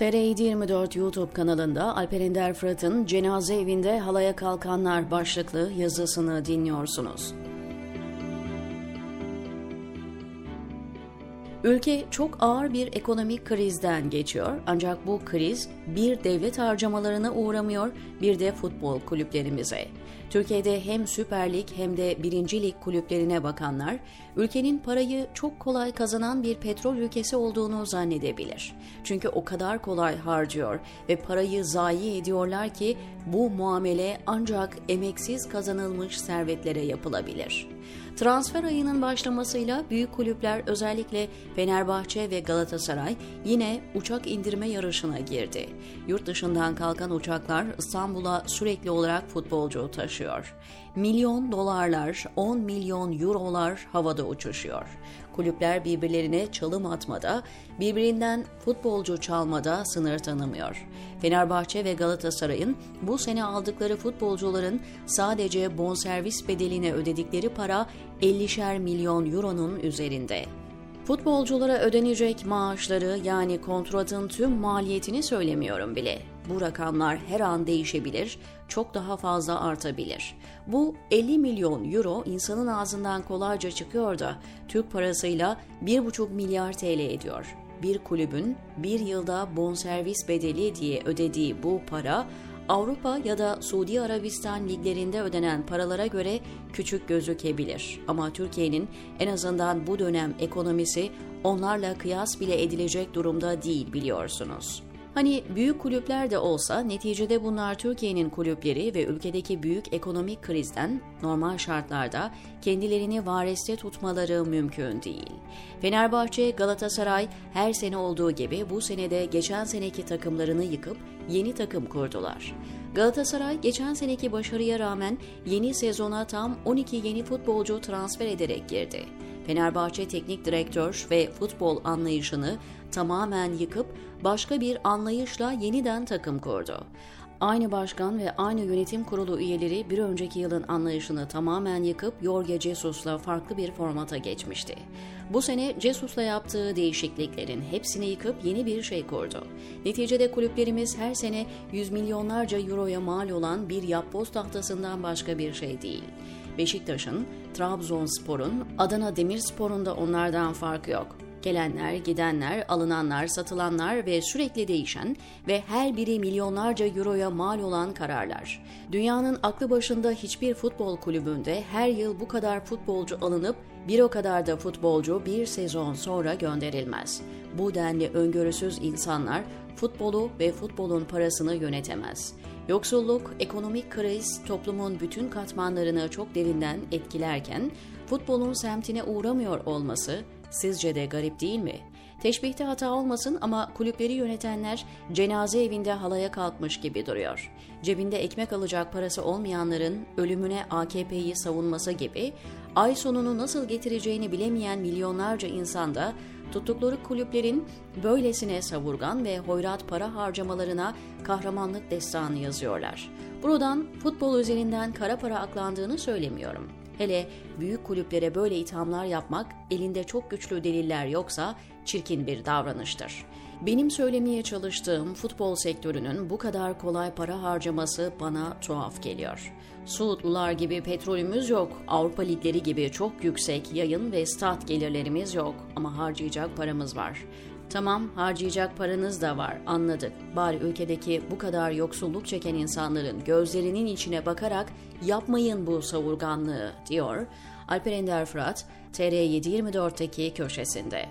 TR724 YouTube kanalında Alper Ender Fırat'ın Cenaze Evinde Halaya Kalkanlar başlıklı yazısını dinliyorsunuz. Ülke çok ağır bir ekonomik krizden geçiyor ancak bu kriz bir devlet harcamalarına uğramıyor bir de futbol kulüplerimize. Türkiye'de hem Süper Lig hem de 1. Lig kulüplerine bakanlar ülkenin parayı çok kolay kazanan bir petrol ülkesi olduğunu zannedebilir. Çünkü o kadar kolay harcıyor ve parayı zayi ediyorlar ki bu muamele ancak emeksiz kazanılmış servetlere yapılabilir. Transfer ayının başlamasıyla büyük kulüpler özellikle Fenerbahçe ve Galatasaray yine uçak indirme yarışına girdi. Yurt dışından kalkan uçaklar İstanbul'a sürekli olarak futbolcu taşıyor. Milyon dolarlar, 10 milyon eurolar havada uçuşuyor. Kulüpler birbirlerine çalım atmada, birbirinden futbolcu çalmada sınır tanımıyor. Fenerbahçe ve Galatasaray'ın bu sene aldıkları futbolcuların sadece bonservis bedeline ödedikleri para 50'şer milyon euronun üzerinde. Futbolculara ödenecek maaşları yani kontratın tüm maliyetini söylemiyorum bile. Bu rakamlar her an değişebilir, çok daha fazla artabilir. Bu 50 milyon euro insanın ağzından kolayca çıkıyor da Türk parasıyla 1,5 milyar TL ediyor. Bir kulübün bir yılda bonservis bedeli diye ödediği bu para Avrupa ya da Suudi Arabistan liglerinde ödenen paralara göre küçük gözükebilir. Ama Türkiye'nin en azından bu dönem ekonomisi onlarla kıyas bile edilecek durumda değil biliyorsunuz. Hani büyük kulüpler de olsa neticede bunlar Türkiye'nin kulüpleri ve ülkedeki büyük ekonomik krizden normal şartlarda kendilerini vareste tutmaları mümkün değil. Fenerbahçe, Galatasaray her sene olduğu gibi bu senede geçen seneki takımlarını yıkıp yeni takım kurdular. Galatasaray geçen seneki başarıya rağmen yeni sezona tam 12 yeni futbolcu transfer ederek girdi. Fenerbahçe teknik direktör ve futbol anlayışını tamamen yıkıp başka bir anlayışla yeniden takım kurdu. Aynı başkan ve aynı yönetim kurulu üyeleri bir önceki yılın anlayışını tamamen yıkıp Jorge Jesus'la farklı bir formata geçmişti. Bu sene Jesus'la yaptığı değişikliklerin hepsini yıkıp yeni bir şey kurdu. Neticede kulüplerimiz her sene yüz milyonlarca euroya mal olan bir yapboz tahtasından başka bir şey değil. Beşiktaş'ın, Trabzonspor'un, Adana Demirspor'un da onlardan farkı yok. Gelenler, gidenler, alınanlar, satılanlar ve sürekli değişen ve her biri milyonlarca euroya mal olan kararlar. Dünyanın aklı başında hiçbir futbol kulübünde her yıl bu kadar futbolcu alınıp bir o kadar da futbolcu bir sezon sonra gönderilmez. Bu denli öngörüsüz insanlar futbolu ve futbolun parasını yönetemez. Yoksulluk, ekonomik kriz toplumun bütün katmanlarını çok derinden etkilerken futbolun semtine uğramıyor olması Sizce de garip değil mi? Teşbihte hata olmasın ama kulüpleri yönetenler cenaze evinde halaya kalkmış gibi duruyor. Cebinde ekmek alacak parası olmayanların ölümüne AKP'yi savunması gibi ay sonunu nasıl getireceğini bilemeyen milyonlarca insan da tuttukları kulüplerin böylesine savurgan ve hoyrat para harcamalarına kahramanlık destanı yazıyorlar. Buradan futbol üzerinden kara para aklandığını söylemiyorum. Hele büyük kulüplere böyle ithamlar yapmak elinde çok güçlü deliller yoksa çirkin bir davranıştır. Benim söylemeye çalıştığım futbol sektörünün bu kadar kolay para harcaması bana tuhaf geliyor. Suudlular gibi petrolümüz yok, Avrupa ligleri gibi çok yüksek yayın ve stat gelirlerimiz yok ama harcayacak paramız var. Tamam harcayacak paranız da var anladık. Bari ülkedeki bu kadar yoksulluk çeken insanların gözlerinin içine bakarak yapmayın bu savurganlığı diyor Alper Ender Fırat TR724'teki köşesinde.